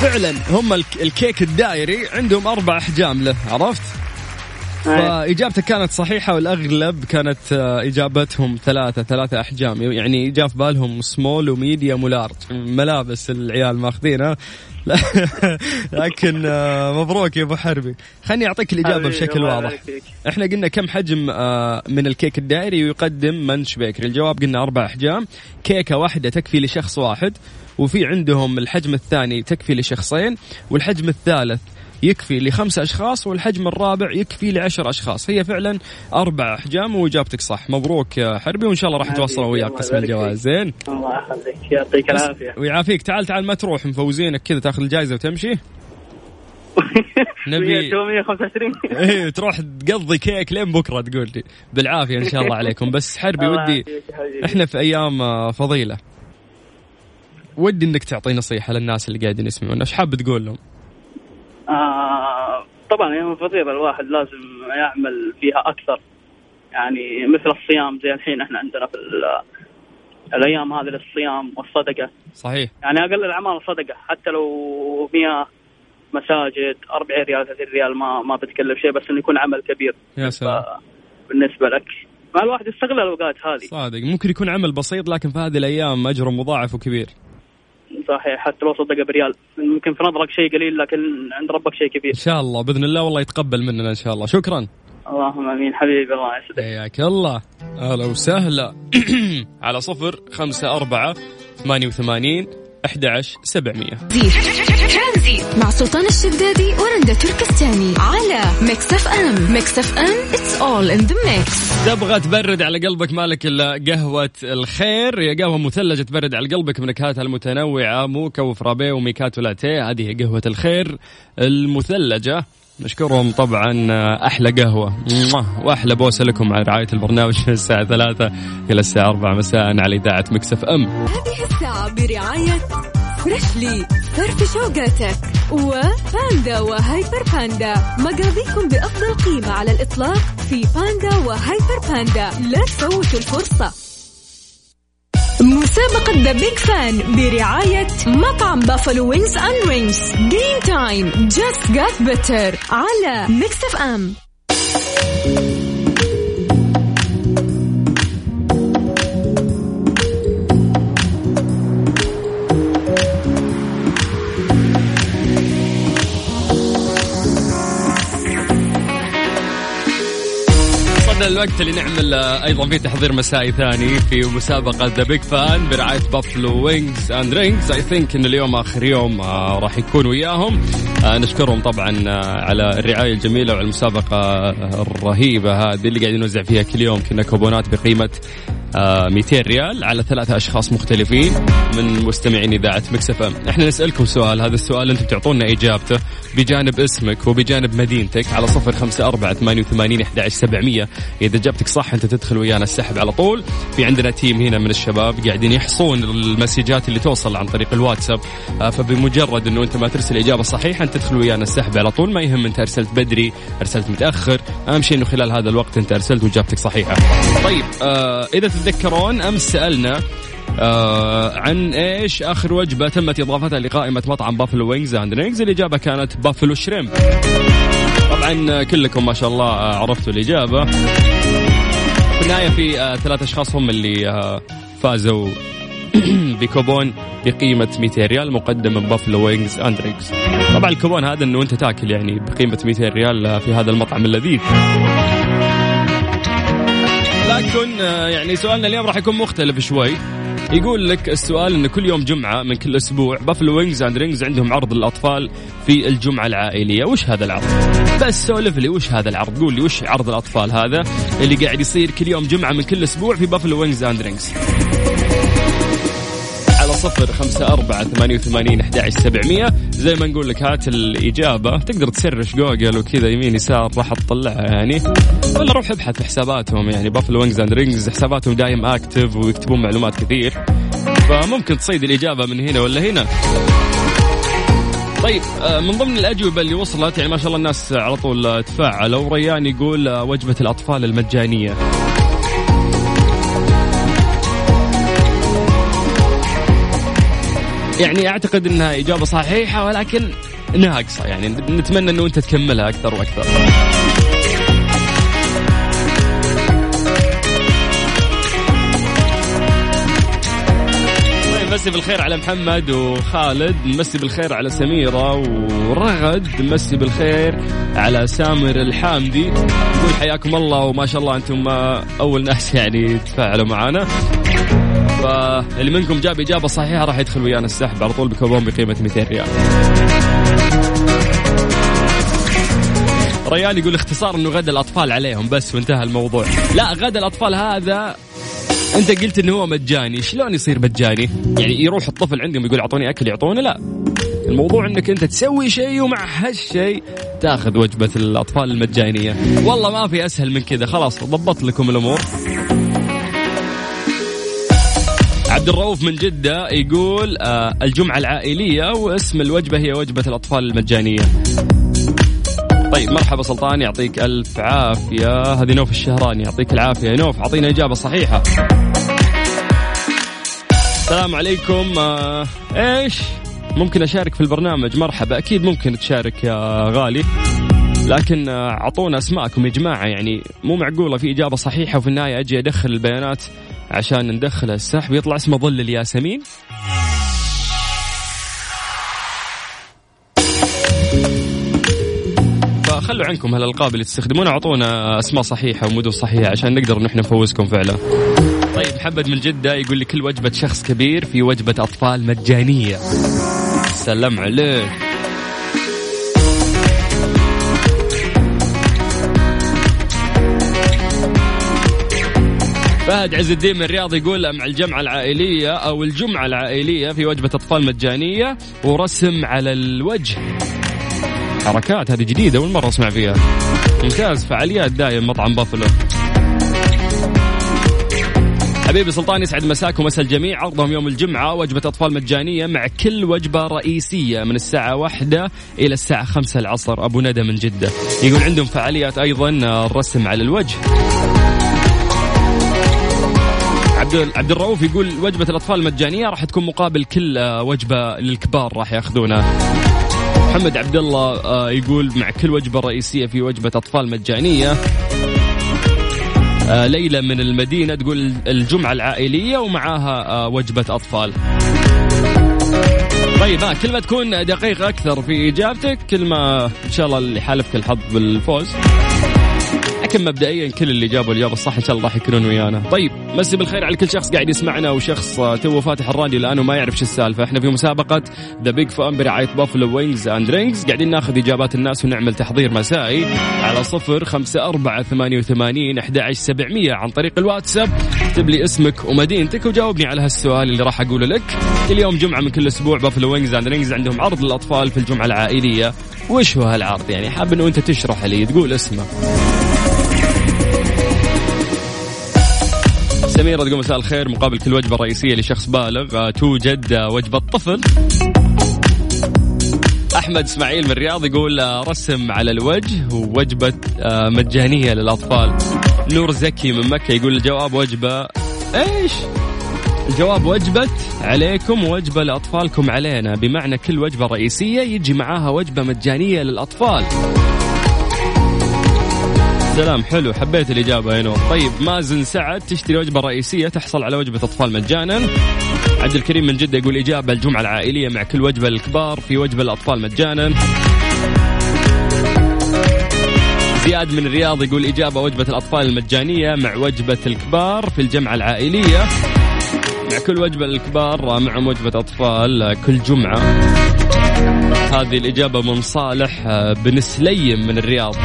فعلا هم الك- الكيك الدائري عندهم أربع أحجام له عرفت؟ أي. فاجابتك كانت صحيحة والأغلب كانت آه، إجابتهم ثلاثة ثلاثة أحجام. يعني جاء في بالهم small و medium و large ملابس العيال ماخذينها. لكن آه، مبروك يا أبو حربي. خليني أعطيك الإجابة بشكل واضح. إحنا قلنا كم حجم آه، من الكيك الدائري يقدم منش بيكري. الجواب قلنا أربع أحجام. كيكة واحدة تكفي لشخص واحد وفي عندهم الحجم الثاني تكفي لشخصين والحجم الثالث يكفي لخمسة أشخاص والحجم الرابع يكفي لعشر أشخاص. هي فعلا أربع أحجام وإجابتك صح. مبروك يا حربي وإن شاء الله راح يتواصلوا وياك. قسم الجوائز. زين. الله يخليك يعطيك العافية. ويعافيك. تعال تعال ما تروح مفوزينك كذا تاخذ الجائزة وتمشي. نبي- 125 إيه تروح تقضي كيك لين بكرة تقول لي. بالعافية إن شاء الله عليكم. بس حربي ودي. إحنا في أيام آه، فضيلة. ودي إنك تعطي نصيحة للناس اللي قاعدين يسمعون. إيش حاب تقول لهم؟ آه طبعا يوم الفطير الواحد لازم يعمل فيها أكثر. يعني مثل الصيام زي الحين إحنا عندنا في ال- الأيام هذه للصيام والصدقة. صحيح. يعني أقل الأعمال صدقة حتى لو 100 مساجد 40 ريال 30 ريال ما ما بتكلف شيء بس إنه يكون عمل كبير. يا سلام. بالنسبة لك. ما الواحد يستغل الأوقات هذه. صادق. ممكن يكون عمل بسيط لكن في هذه الأيام اجره مضاعف وكبير. صحيح حتى لو صدقه بريال. ممكن في نظرك شيء قليل لكن عند ربك شيء كبير. إن شاء الله بإذن الله والله يتقبل مننا إن شاء الله. شكرا. اللهم آمين حبيبي الله يسعدك. حياك الله. أهلا وسهلا. على صفر خمسة أربعة ثمانية وثمانين. أحد عشر سبعمية. ترانزيت. مع سلطان الشدادي ورندا تركستاني على Mix FM. Mix FM it's all in the mix تبغى تبرد على قلبك مالك إلا قهوة الخير؟ يا قهوة مثلجة تبرد على قلبك بنكهاتها المتنوعة mocha و frappe و macchiato latte هذه هي قهوة الخير المثلجة. نشكرهم طبعا أحلى قهوة. وأحلى بوسة لكم على رعاية البرنامج من الساعة 3 إلى الساعة 4 مساء على إذاعة Mix FM. هذه الساعة برعاية Freshly فرفش وقاتك وباندا وهيبر باندا. مقاضيكم بأفضل قيمة على الإطلاق في باندا وهيبر باندا. لا تفوتوا الفرصة. مسابقة The Big Fan برعاية مطعم Buffalo Wings and Rings game time just got better على Mix FM وصلنا الوقت اللي نعمل آه، أيضا في تحضير مسائي ثاني في مسابقة The Big Fan برعاية Buffalo Wings and Rings I think إن اليوم آخر يوم آه، راح يكون وياهم. آه، نشكرهم طبعا على الرعاية الجميلة وعلى المسابقة الرهيبة هذه اللي قاعدين نوزع فيها كل يوم. كنا كوبونات بقيمة 200 ريال على ثلاثة أشخاص مختلفين من مستمعين إذاعة Mix FM. إحنا نسألكم سؤال هذا السؤال أنتم تعطونا إجابته بجانب اسمك وبجانب مدينتك على صفر خمسة أربعة ثمانية وثمانين أحد سبعمية. إذا إجابتك صح أنت تدخل ويانا السحب على طول. في عندنا team هنا من الشباب قاعدين يحصون المسجات اللي توصل عن طريق الواتساب. آه فبمجرد أنه أنت ما ترسل إجابة صحيحة أنت تدخل ويانا السحب على طول. ما يهم أنت أرسلت بدري أرسلت متأخر. أهم شيء أنه خلال هذا الوقت أنت أرسلت وإجابتك صحيحة. طيب آه إذا تتذكرون أمس سألنا آه عن إيش آخر وجبة تمت اضافتها لقائمة مطعم Buffalo Wings and Rings الإجابة كانت Buffalo shrimp طبعا كلكم ما شاء الله آه، عرفتوا الإجابة. في النهاية في آه ثلاث أشخاص هم اللي آه فازوا بكوبون بقيمة 200 ريال مقدم من Buffalo Wings and Rings طبعا الكوبون هذا إنه أنت تاكل يعني بقيمة 200 ريال آه، في هذا المطعم اللذيذ. لكن آه، يعني سؤالنا اليوم راح يكون مختلف شوي. يقول لك السؤال إن كل يوم جمعة من كل أسبوع Buffalo Wings and Rings عندهم عرض للأطفال في الجمعة العائلية. وش هذا العرض؟ بس سولف لي وش هذا العرض؟ قول لي وش عرض الأطفال هذا اللي قاعد يصير كل يوم جمعة من كل أسبوع في Buffalo Wings and Rings صفر خمسة أربعة ثمانية وثمانين أحد سبعمية. زي ما نقول لك هات الإجابة. تقدر تسرش جوجل وكذا يمين يسار راح تطلعها يعني. ولا روح ابحث في حساباتهم يعني. Buffalo Wings and Rings حساباتهم دايم active ويكتبون معلومات كثير. فممكن تصيد الإجابة من هنا ولا هنا. طيب آه، من ضمن الأجوبة اللي وصلت يعني ما شاء الله الناس على طول تفاعلوا. ريان يقول آه، وجبة الأطفال يعني أعتقد إنها إجابة صحيحة ولكن ناقصة. يعني نتمنى إنه أنت تكملها أكثر وأكثر. طيب مسي بالخير على محمد وخالد مسي بالخير على سميرة ورغد مسي بالخير على سامر الحامدي. يقول حياكم الله وما شاء الله أنتم أول ناس يعني تفاعلوا معنا. فاللي منكم جاب إجابة صحيحة راح يدخل ويانا السحب. على طول بكوبون بقيمة 200 ريال. ريان يقول اختصار إنه غدا الأطفال عليهم بس وانتهى الموضوع. لا غدا الأطفال هذا أنت قلت إنه هو مجاني. شلون يصير مجاني؟ يعني يروح الطفل عندهم يقول أعطوني أكل يعطونه؟ لا. الموضوع إنك أنت تسوي شيء ومع هالشيء تاخذ وجبة الأطفال المجانية. والله ما في أسهل من كذا. خلاص ضبط لكم الأمور. عبد الرؤوف من جدة يقول آه الجمعة العائلية واسم الوجبة هي وجبة الأطفال المجانية. طيب مرحبا سلطان يعطيك ألف عافية. هذه نوف الشهراني يعطيك العافية. نوف أعطينا إجابة صحيحة. السلام عليكم. آه إيش؟ ممكن أشارك في البرنامج؟ مرحبا. أكيد ممكن تشارك يا غالي. لكن آه، أعطونا أسماءكم يا جماعة. يعني مو معقولة في إجابة صحيحة وفي النهاية أجي أدخل البيانات. عشان ندخل السحب يطلع اسمه ظل الياسمين فخلوا عنكم هالألقاب اللي تستخدمونها أعطونا أسماء صحيحة ومدن صحيحة عشان نقدر نحن نفوزكم فعلا. طيب محمد من جدة يقول لي كل وجبة شخص كبير في وجبة أطفال مجانية. سلام عليك. فهد عز الدين من الرياض يقول مع الجمعة العائلية أو الجمعة العائلية في وجبة أطفال مجانية ورسم على الوجه. حركات هذه جديدة أول مرة أسمع فيها. ممتاز فعاليات دايم مطعم بافلو. حبيبي سلطان يسعد مساك ومسا الجميع. عرضهم يوم الجمعة وجبة أطفال مجانية مع كل وجبة رئيسية من الساعة واحدة إلى الساعة خمسة العصر. أبو ندى من جدة. يقول عندهم فعاليات أيضا الرسم على الوجه. عبد عبد الرؤوف يقول وجبة الأطفال المجانية راح تكون مقابل كل آه، وجبة للكبار راح ياخذونها. محمد عبد الله آه، يقول مع كل وجبة رئيسية في وجبة أطفال مجانية. آه، ليلى من المدينة تقول الجمعة العائلية ومعاها وجبة أطفال. طيب ها كل ما تكون دقيق أكثر في إجابتك كل ما إن شاء الله اللي حالفك الحظ بالفوز لكن مبدئيا كل اللي جابوا الاجابه الصح إن شاء الله راح يكونون ويانا. طيب مسي بالخير على كل شخص قاعد يسمعنا وشخص آه، تو فاتح الراديو الان وما يعرف شو السالفة. إحنا في مسابقة The Big Fan برعاية Buffalo Wings and Rings قاعدين ناخذ إجابات الناس ونعمل تحضير مسائي على صفر خمسة أربعة ثمانية وثمانين أحد سبعمية عن طريق الواتساب. اكتب لي اسمك ومدينتك وجاوبني على هالسؤال اللي راح أقوله لك. كل يوم جمعة من كل أسبوع Buffalo Wings and Rings عندهم عرض للأطفال في الجمعة العائلية. وش هو هالعرض يعني؟ حاب إنه أنت تشرح لي تقول اسمه. سميرة تقول مساء الخير مقابل كل وجبة رئيسية لشخص بالغ آه، توجد آه، وجبة طفل. أحمد إسماعيل من الرياض يقول آه، رسم على الوجه ووجبة آه، مجانية للأطفال. نور زكي من مكة يقول الجواب وجبة إيش؟ الجواب وجبة عليكم ووجبة لأطفالكم علينا. بمعنى كل وجبة رئيسية يجي معاها وجبة مجانية للأطفال. سلام حلو حبيت الإجابة نور طيب مازن سعد تشتري وجبة رئيسية تحصل على وجبة أطفال مجانا. عبد الكريم من جدة يقول إجابة الجمعة العائلية مع كل وجبة للكبار في وجبة للأطفال مجانا. زياد من الرياض يقول إجابة وجبة الأطفال المجانية مع وجبة الكبار في الجمعة العائلية. مع كل وجبة للكبار مع وجبة أطفال كل جمعة. هذه الإجابة من صالح بن سليم من الرياض.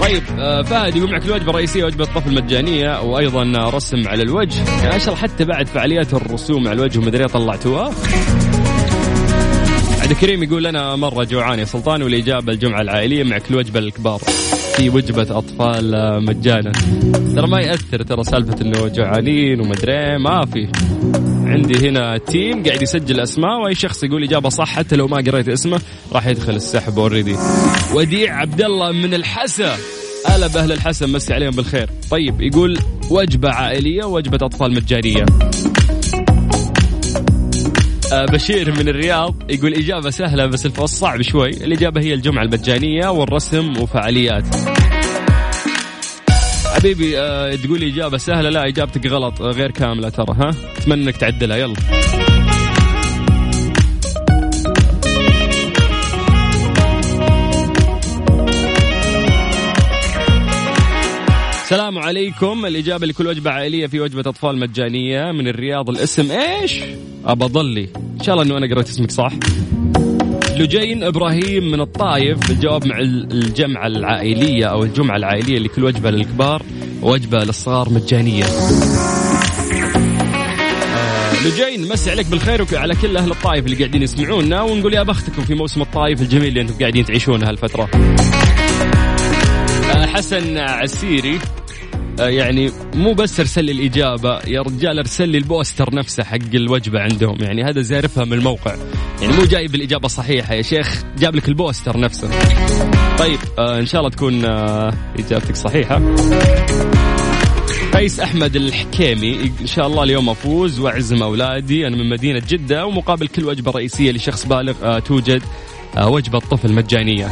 طيب آه، فهد يقول معك الوجبة الرئيسية وجبة طفل مجانية وأيضا رسم على الوجه. يعني أشرح حتى بعد فعاليات الرسوم على الوجه ومدري طلعتوها. عبد الكريم يقول أنا مرة جوعان يا سلطان والإجابة الجمعة العائلية مع كل وجبه للكبار في وجبة أطفال آه، مجانا. ترى ما يأثر ترى سالفة إنه جوعانين ومدري ما في. عندي هنا team قاعد يسجل أسماء وأي شخص يقول إجابة صح حتى لو ما قريت اسمه راح يدخل السحب already وديع عبد الله من الحسا. هلا بأهل الحسا نمسي عليهم بالخير. طيب يقول وجبة عائلية ووجبة أطفال مجانية آه، بشير من الرياض يقول إجابة سهلة بس الفوز صعب شوي. الإجابة هي الجمعة المجانية والرسم وفعاليات. حبيبي آه، تقول إجابة سهلة لا إجابتك غلط آه، غير كاملة ترى ها؟ أتمنى إنك تعدلها يلا. السلام عليكم. الإجابة لكل وجبة عائلية في وجبة أطفال مجانية من الرياض الاسم إيش ضلي إن شاء الله أنه أنا قرأت اسمك صح. لجين إبراهيم من الطايف الجواب مع ال- الجمعة العائلية أو الجمعة العائلية لكل وجبة للكبار ووجبة للصغار مجانية. آه، لجين مسي عليك بالخير وعلى كل أهل الطايف اللي قاعدين يسمعونا ونقول يا بختكم في موسم الطايف الجميل اللي أنتم قاعدين تعيشونه هالفترة. آه، حسن عسيري يعني مو بس ارسل لي الإجابة يا رجال ارسل لي ال poster نفسه حق الوجبة عندهم. يعني هذا زارفها من الموقع. يعني مو جايب الإجابة صحيحة يا شيخ جاب لك ال poster نفسه. طيب آه إن شاء الله تكون آه إجابتك صحيحة. قيس أحمد الحكيمي إن شاء الله اليوم أفوز وأعزم أولادي. أنا من مدينة جدة ومقابل كل وجبة رئيسية لشخص بالغ آه توجد آه وجبة طفل مجانية.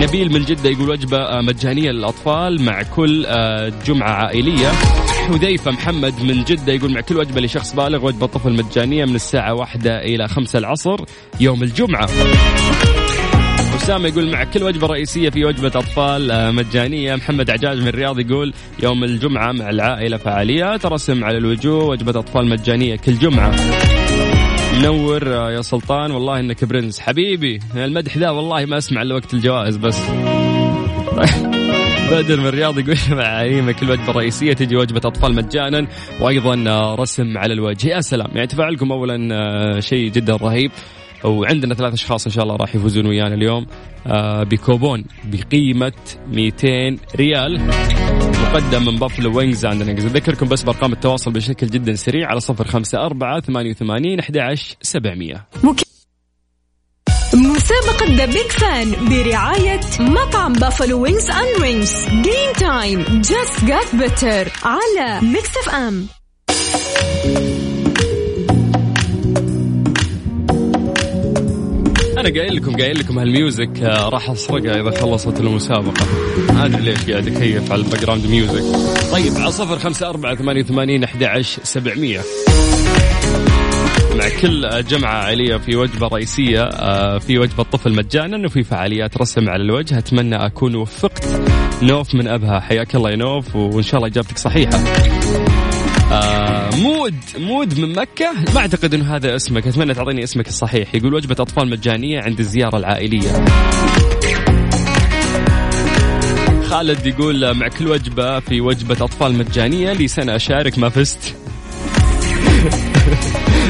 نبيل من جدة يقول وجبة آه، مجانية للأطفال مع كل آه، جمعة عائلية. حذيفة محمد من جدة يقول مع كل وجبة لشخص بالغ وجبة طفل مجانية من الساعة واحدة إلى خمسة العصر يوم الجمعة. أسامة يقول مع كل وجبة رئيسية في وجبة أطفال آه، مجانية. محمد عجاج من الرياض يقول يوم الجمعة مع العائلة فعاليات رسم على الوجوه وجبة أطفال مجانية كل جمعة. منور آه، يا سلطان والله إنك برنس. حبيبي المدح ذا والله ما أسمع إلا وقت الجوائز بس. بدر من الرياض يقول مع عيمة كل وجبة رئيسية تجي وجبة أطفال مجانا وأيضا آه، رسم على الوجه. يا سلام. يعني تفاعلكم أولا آه، شيء جدا رهيب. وعندنا ثلاث أشخاص إن شاء الله راح يفوزون ويانا اليوم. آه، بكوبون بقيمة 200 ريال. مقدم من Buffalo Wings عندنا. أذكركم بس بأرقام التواصل بشكل جدا سريع على صفر خمسة أربعة ثمانية وثمانين أحد عشر سبعمية. مسابقة The Big Fan برعاية مطعم Buffalo Wings and Rings game time just got better على Mix FM أنا قايل لكم قايل لكم هال music آه، راح اسرقها إذا خلصت المسابقة. ما أدري ليش قاعد اكيف على ال background music. طيب على صفر خمسة أربعة ثمانية وثمانين أحد عشر سبعمية. مع كل جمعة عائلية في وجبة رئيسية آه، في وجبة طفل مجانا وفي فعاليات رسم على الوجه. أتمنى أكون وفقت نوف من أبها. حياك الله يا نوف وإن شاء الله إجابتك صحيحة. آه مود مود من مكة. ما أعتقد أنه هذا اسمك. أتمنى تعطيني اسمك الصحيح. يقول وجبة أطفال مجانية عند الزيارة العائلية. خالد يقول مع كل وجبة في وجبة أطفال مجانية لي سنة أشارك. ما فزت.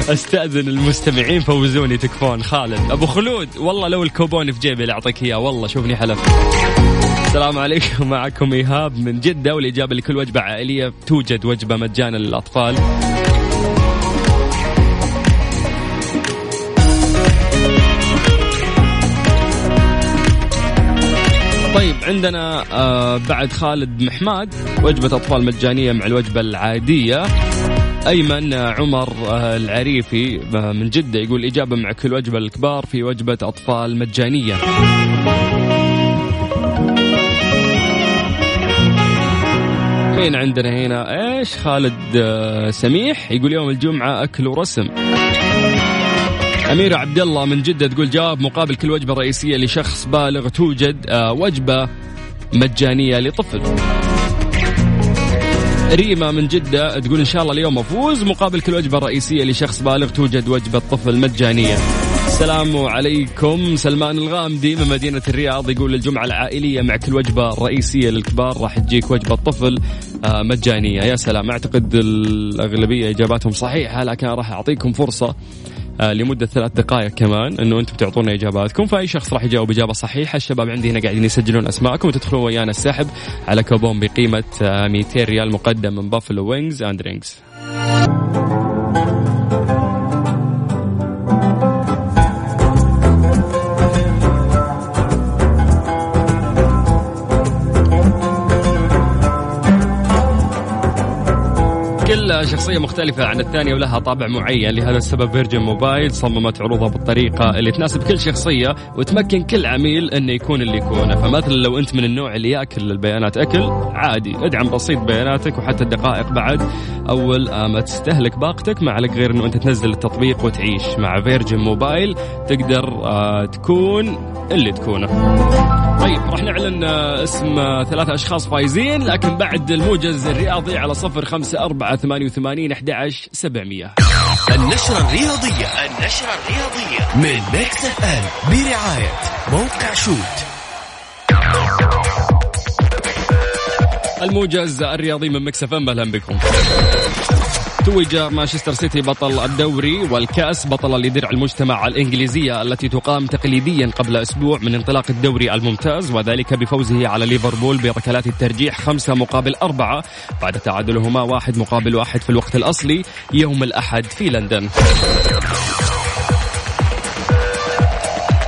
أستأذن المستمعين فوزوني تكفون. خالد. أبو خلود والله لو الكوبون في جيبي لاعطيك إياه. والله شوفني حلف. السلام عليكم. معكم إيهاب من جدة والإجابة لكل وجبة عائلية توجد وجبة مجانا للأطفال. طيب عندنا آه بعد خالد محماد وجبة أطفال مجانية مع الوجبة العادية. أيمن عمر آه، العريفي آه، من جدة يقول إجابة مع كل وجبة الكبار في وجبة أطفال مجانية. مين عندنا هنا؟ إيش خالد آه، سميح؟ يقول يوم الجمعة أكل ورسم. أميرة عبد الله من جدة تقول جواب مقابل كل وجبة رئيسية لشخص بالغ توجد آه، وجبة مجانية لطفل. ريما من جدة تقول إن شاء الله اليوم أفوز مقابل كل وجبة رئيسية لشخص بالغ توجد وجبة طفل مجانية. السلام عليكم. سلمان الغامدي من مدينة الرياض يقول الجمعة العائلية مع كل وجبة رئيسية للكبار راح تجيك وجبة طفل آه، مجانية. يا سلام. أعتقد الأغلبية إجاباتهم صحيحة لكن راح أعطيكم فرصة آه، لمدة ثلاث دقائق كمان إنه أنتم تعطونا إجاباتكم. فأي شخص راح يجاوب إجابة صحيحة الشباب عندي هنا قاعدين يسجلون أسماءكم. وتدخلون ويانا السحب على كوبون بقيمة آه، 200 ريال مقدم من Buffalo Wings and Rings شخصية مختلفة عن الثانية ولها طابع معين. لهذا السبب Virgin Mobile صممت عروضها بالطريقة اللي تناسب كل شخصية وتمكن كل عميل إنه يكون اللي يكونه. فمثلا لو أنت من النوع اللي يأكل البيانات أكل عادي. ادعم بسيط بياناتك وحتى الدقائق بعد. أول آه، ما تستهلك باقتك. ما عليك غير إنه أنت تنزل التطبيق وتعيش مع Virgin Mobile تقدر آه، تكون اللي تكونه. طيب راح نعلن آه، اسم ثلاثة أشخاص فايزين. لكن بعد الموجز الرياضي على صفر خمسة أربعة ثمانية وثمانين أحد عشر سبعمية. النشرة الرياضية. النشرة الرياضية. من Mix FM برعاية موقع Shoot. الموجز الرياضي من Mix FM أهلا بكم. توج مانشستر سيتي بطل الدوري والكأس بطلا لدرع المجتمع الإنجليزية التي تقام تقليديا قبل أسبوع من انطلاق الدوري الممتاز وذلك بفوزه على ليفربول بركلات الترجيح خمسة مقابل أربعة بعد تعادلهما واحد مقابل واحد في الوقت الأصلي يوم الأحد في لندن.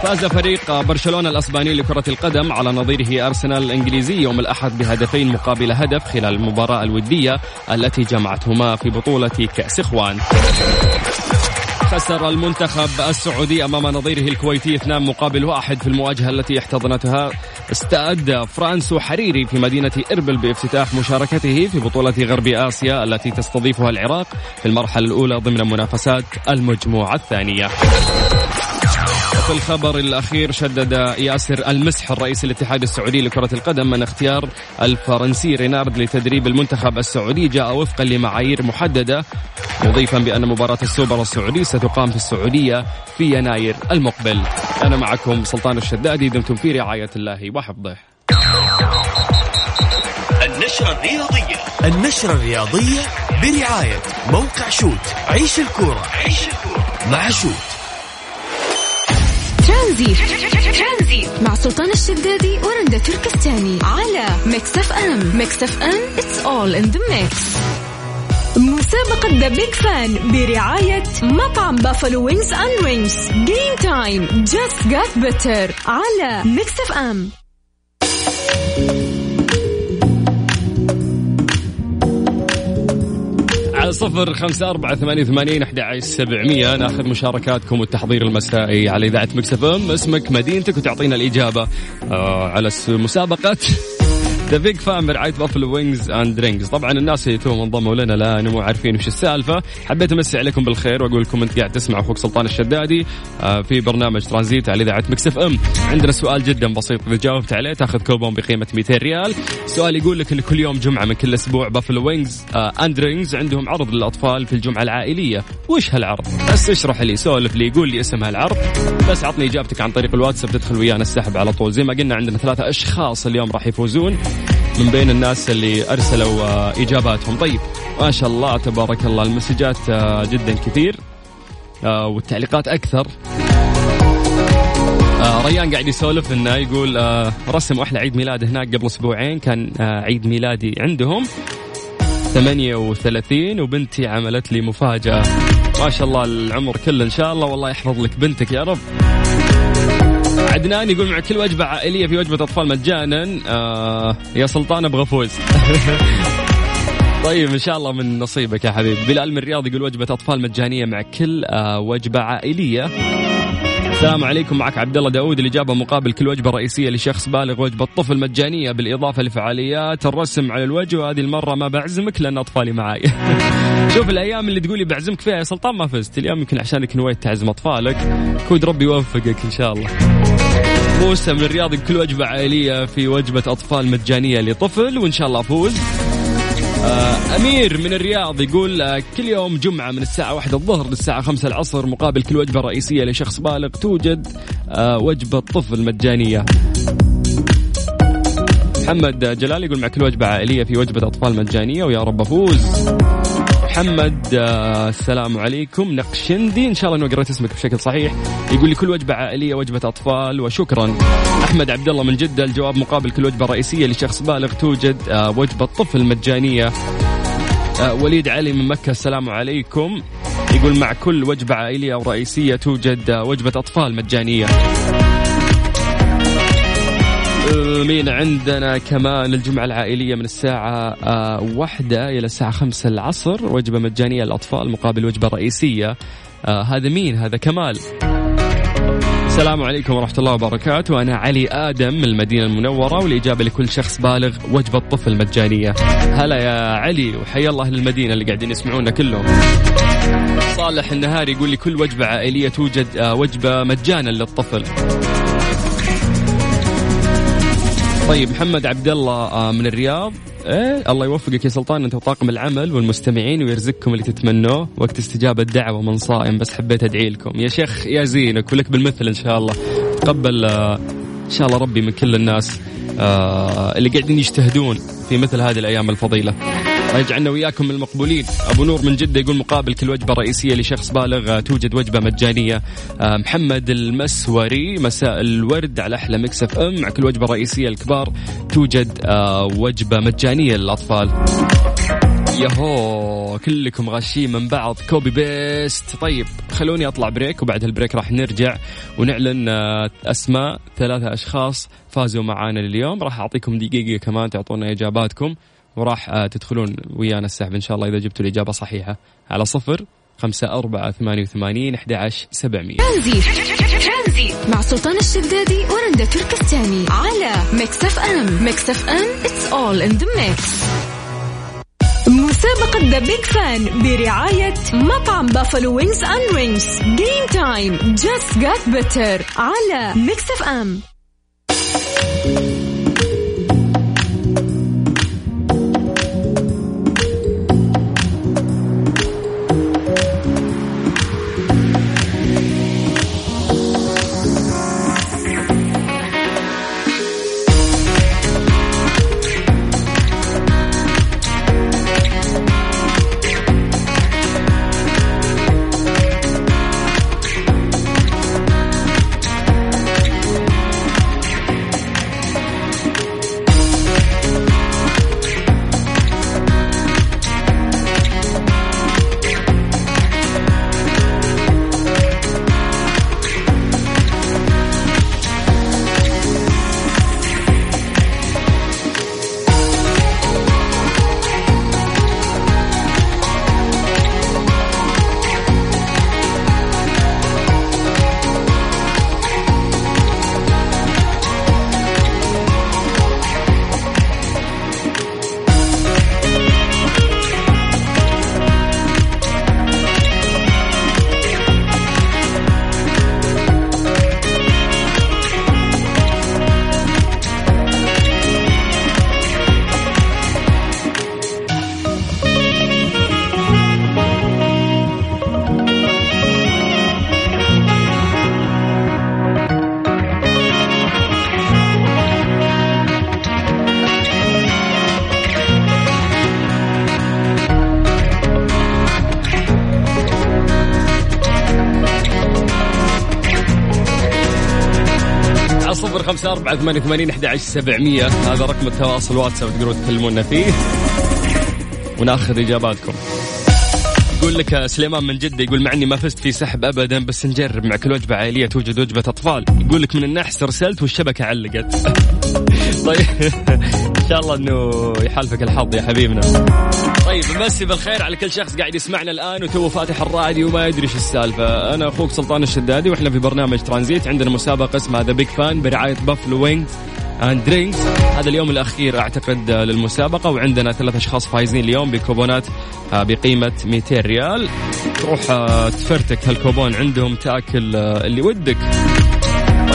فاز فريق برشلونة الأسباني لكرة القدم على نظيره أرسنال الإنجليزي يوم الأحد بهدفين مقابل هدف خلال المباراة الودية التي جمعتهما في بطولة كأس إخوان خسر المنتخب السعودي أمام نظيره الكويتي اثنان مقابل واحد في المواجهة التي احتضنتها استاد فرانسو حريري في مدينة إربل بافتتاح مشاركته في بطولة غرب آسيا التي تستضيفها العراق في المرحلة الأولى ضمن منافسات المجموعة الثانية. في الخبر الأخير شدد ياسر المسح الرئيس الاتحاد السعودي لكرة القدم من اختيار الفرنسي رينارد لتدريب المنتخب السعودي. جاء وفقا لمعايير محددة مضيفا بأن مباراة السوبر السعودي ستقام في السعودية في يناير المقبل. أنا معكم سلطان الشدادي دمتم في رعاية الله وحفظه. النشرة الرياضية. النشرة الرياضية برعاية موقع Shoot عيش الكورة عيش الكورة. مع Shoot. ترانزيت. مع سلطان الشدادي ورندا تركستاني. على Mix FM. Mix FM it's all in the mix. مسابقة The Big Fan برعاية مطعم Buffalo Wings and Rings game time just got better على Mix FM. على صفر خمسة أربعة ثمانية وثمانين أحد سبعمية. ناخذ مشاركاتكم والتحضير المسائي على إذاعة Mix FM. اسمك مدينتك وتعطينا الإجابة آه على س- مسابقة. The Big Fan برعايه Buffalo Wings and Rings طبعا الناس اللي توهم انضموا لنا الآن مو عارفين وش السالفة. حبيت أمسي عليكم بالخير وأقول لكم أنت قاعد تسمع أخوك سلطان الشدادي. آه، في برنامج ترانزيت على إذاعة Mix FM. عندنا سؤال جدا بسيط اذا جاوبت عليه. تأخذ كوبون بقيمة 200 ريال. سؤال يقول لك إن كل يوم جمعة من كل أسبوع Buffalo Wings and Rings عندهم عرض للأطفال في الجمعة العائلية. وش هالعرض؟ بس اشرح لي سولف لي قول لي اسم هالعرض. بس عطني إجابتك عن طريق الواتساب تدخل ويانا السحب على طول. زي ما قلنا عندنا ثلاثة أشخاص اليوم راح يفوزون. من بين الناس اللي أرسلوا آه، إجاباتهم. طيب ما شاء الله تبارك الله المسجات آه، جدا كثير آه، والتعليقات أكثر. ريان قاعد يسولف انه يقول آه، رسم أحلى عيد ميلاد هناك قبل أسبوعين كان عيد ميلادي عندهم 38 وبنتي عملت لي مفاجأة. ما شاء الله العمر كله إن شاء الله والله يحفظ لك بنتك يا رب. عدنان يقول مع كل وجبة عائلية في وجبة أطفال مجانا آه يا سلطان أبغى أفوز طيب إن شاء الله من نصيبك يا حبيبي. بلال من الرياض يقول وجبة أطفال مجانية مع كل آه وجبة عائلية. السلام عليكم معك عبد الله داوود الاجابه مقابل كل وجبة رئيسية لشخص بالغ وجبة طفل مجانية بالإضافة لفعاليات الرسم على الوجه. وهذه المرة ما بعزمك لأن أطفالي معاي. شوف الأيام اللي تقولي بعزمك فيها يا سلطان ما فزت. اليوم يمكن عشانك نويت تعزم أطفالك. كود ربي يوفقك إن شاء الله. موسى من الرياض كل وجبة عائلية في وجبة أطفال مجانية لطفل وإن شاء الله افوز آه، أمير من الرياض يقول آه، كل يوم جمعة من الساعة واحدة الظهر للساعة خمسة العصر مقابل كل وجبة رئيسية لشخص بالغ توجد آه، وجبة طفل مجانية. محمد جلال يقول مع كل وجبة عائلية في وجبة أطفال مجانية ويا رب أفوز. محمد آه، السلام عليكم. نقشندي. إن شاء الله انه قريت اسمك بشكل صحيح. يقول لي كل وجبة عائلية وجبة أطفال وشكرا. أحمد عبد الله من جدة الجواب مقابل كل وجبة رئيسية لشخص بالغ توجد آه، وجبة طفل مجانية. آه، وليد علي من مكة السلام عليكم. يقول مع كل وجبة عائلية أو رئيسيه توجد وجبة أطفال مجانية. مين عندنا كمان الجمعة العائلية من الساعة آه، واحدة إلى الساعة خمسة العصر وجبة مجانية للأطفال مقابل وجبة رئيسية. آه، هذا مين؟ هذا كمال. السلام عليكم ورحمة الله وبركاته. أنا علي آدم من المدينة المنورة والإجابة لكل شخص بالغ وجبة طفل مجانية. هلا يا علي وحيا الله أهل المدينة اللي قاعدين يسمعونا كلهم. صالح النهاري يقول لي كل وجبة عائلية توجد آه، وجبة مجانا للطفل. طيب محمد عبد الله آه، من الرياض. إيه الله يوفقك يا سلطان أنت وطاقم العمل والمستمعين ويرزقكم اللي تتمنوه. وقت استجابة دعوه من صائم بس حبيت أدعي لكم. يا شيخ يا زينك ولك بالمثل إن شاء الله. تقبل آه، إن شاء الله ربي من كل الناس آه، اللي قاعدين يجتهدون في مثل هذه الأيام الفضيلة. الله يجعلنا وياكم المقبولين. أبو نور من جدة يقول مقابل كل وجبة رئيسية لشخص بالغ آه، توجد وجبة مجانية. آه، محمد المسوري مساء الورد على أحلى Mix FM. مع كل وجبة رئيسية الكبار توجد آه، وجبة مجانية للأطفال. يهو كلكم غاشين من بعض. copy paste. طيب خلوني أطلع break وبعد ال break راح نرجع ونعلن أسماء ثلاثة أشخاص فازوا معانا اليوم راح أعطيكم دقيقة كمان تعطونا إجاباتكم. وراح آه، تدخلون ويانا السحب إن شاء الله إذا جبتوا الإجابة صحيحة. على صفر خمسة أربعة ثمانية وثمانين أحد عشر سبعمية مع سلطان الشدادي ورندا تركستاني. على Mix FM. Mix FM it's all in the mix مسابقة The Big Fan برعاية مطعم Buffalo Wings and Rings game time just got better على Mix FM. خمسة أربعة ثمانية وثمانين أحد عشر سبعمية. هذا رقم التواصل واتساب تقدرون تكلمونا فيه. وناخذ إجاباتكم. يقول لك سليمان من جدة يقول مع إني ما فزت في سحب ابدا بس نجرب. مع كل وجبة عائلية توجد وجبة أطفال. يقول لك من النحس ارسلت والشبكة علقت. طيب. إن شاء الله إنه يحالفك الحظ يا حبيبنا. طيب مسي بالخير على كل شخص قاعد يسمعنا الآن وتو فاتح الراديو وما يدري إيش السالفة. أنا أخوك سلطان الشدادي وإحنا في برنامج ترانزيت. عندنا مسابقة اسمها The Big Fan برعاية Buffalo Wings and Rings هذا اليوم الأخير أعتقد للمسابقة وعندنا ثلاث أشخاص فايزين اليوم بكوبونات آه، بقيمة 200 ريال. تروح آه، تفرتك هالكوبون عندهم تأكل آه، اللي ودك.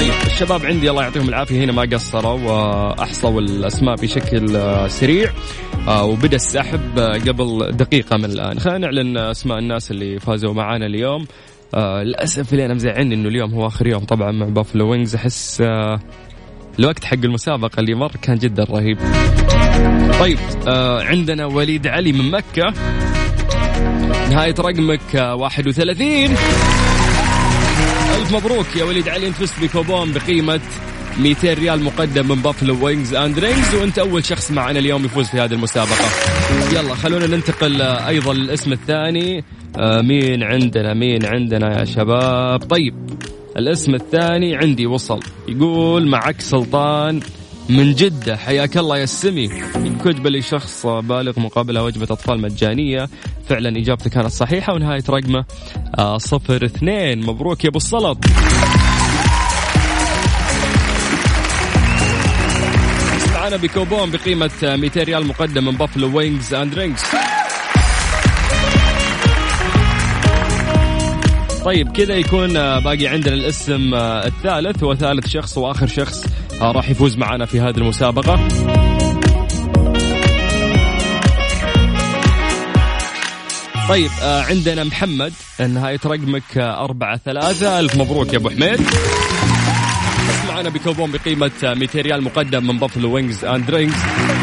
طيب الشباب عندي الله يعطيهم العافية. هنا ما قصروا وأحصوا الأسماء بشكل آه، سريع. آه، وبدأ السحب آه، قبل دقيقة من الآن. خلينا نعلن أسماء الناس اللي فازوا معانا اليوم. للأسف اللي أنا مزعلني إنه اليوم هو آخر يوم طبعا مع Buffalo Wings أحس الوقت حق المسابقة اللي مر كان جدا رهيب. طيب عندنا وليد علي من مكة. نهاية رقمك آه 31 ألف مبروك يا وليد علي. أنت فزت بكوبون بقيمة 200 ريال مقدم من Buffalo Wings and Rings وأنت أول شخص معنا اليوم يفوز في هذه المسابقة. يلا خلونا ننتقل آه، أيضا للاسم الثاني. آه، مين عندنا؟ مين عندنا يا شباب؟ طيب الاسم الثاني عندي وصل. يقول معك سلطان من جدة. حياك الله يا السمي كتب لي شخص بالغ مقابلة وجبة أطفال مجانية. فعلا إجابته كانت صحيحة ونهاية رقمه آه صفر اثنين. مبروك يا أبو السلط معنا بكوبون بقيمة 200 ريال مقدم من Buffalo Wings and Rings. طيب كذا يكون آه، باقي عندنا الاسم آه، الثالث. وثالث شخص وآخر شخص راح يفوز معنا في هذه المسابقة. طيب آه، عندنا محمد نهاية رقمك آه، أربعة ثلاثة. ألف مبروك يا أبو حميد. معنا بكوبون بقيمة 200 ريال مقدم من Buffalo Wings and Rings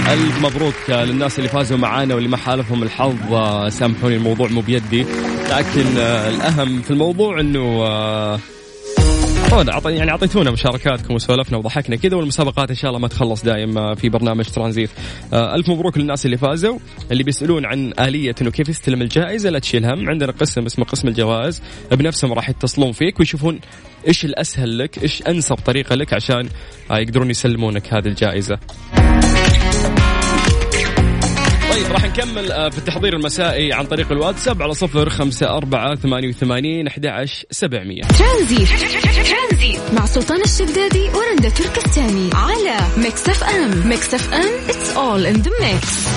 ألف مبروك للناس اللي فازوا معانا واللي ما حالفهم الحظ آه، سامحوني الموضوع مو بيدي. لكن آه، الأهم في الموضوع أنه أعط- يعني اعطيتونا مشاركاتكم وسولفنا وضحكنا كذا والمسابقات إن شاء الله ما تخلص دايم آه، في برنامج ترانزيت. آه، ألف مبروك للناس اللي فازوا، اللي بيسألون عن آلية انه كيف يستلم الجائزة لا تشيل هم، عندنا قسم اسمه قسم الجوائز بنفسهم راح يتصلون فيك ويشوفون إيش الأسهل لك، إيش أنسب طريقة لك عشان آه، يقدرون يسلمونك هذه الجائزة. طيب راح نكمل آه، في التحضير المسائي عن طريق الواتساب على صفر خمسة أربعة ثمانية وثمانين أحد عشر سبعمية. ترانزيت. مع سلطان الشدادي ورندا تركستاني على Mix FM. Mix FM it's all in the mix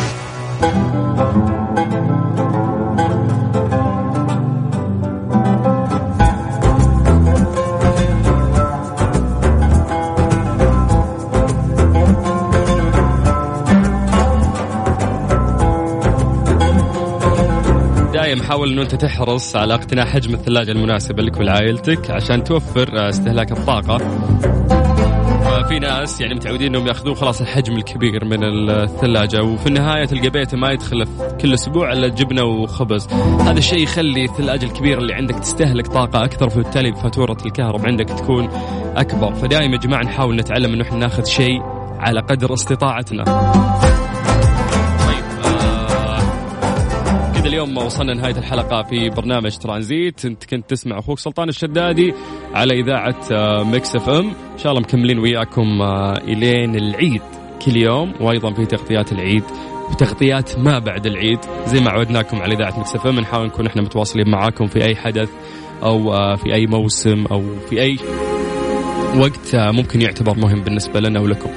دايم حاول إنه أنت تحرص على اقتناء حجم الثلاجة المناسبة لك ولعائلتك عشان توفر آه، استهلاك الطاقة. في ناس يعني متعودين إنهم يأخذون خلاص الحجم الكبير من الثلاجة وفي النهاية تلقى بيته ما يدخل كل أسبوع إلا جبنة وخبز. هذا الشيء يخلي الثلاجة الكبيرة اللي عندك تستهلك طاقة أكثر فبالتالي فاتورة الكهرباء عندك تكون أكبر. فدائما يا جماعة نحاول نتعلم إنه إحنا ناخذ شيء على قدر استطاعتنا. اليوم وصلنا نهاية الحلقة في برنامج ترانزيت. انت كنت تسمع أخوك سلطان الشدادي على إذاعة آه، Mix FM. إن شاء الله مكملين وياكم آه، إلين العيد كل يوم. وأيضا في تغطيات العيد وتغطيات ما بعد العيد زي ما عودناكم على إذاعة Mix FM. نحاول نكون إحنا متواصلين معاكم في أي حدث أو آه، في أي موسم أو في أي وقت ممكن يعتبر مهم بالنسبة لنا ولكم.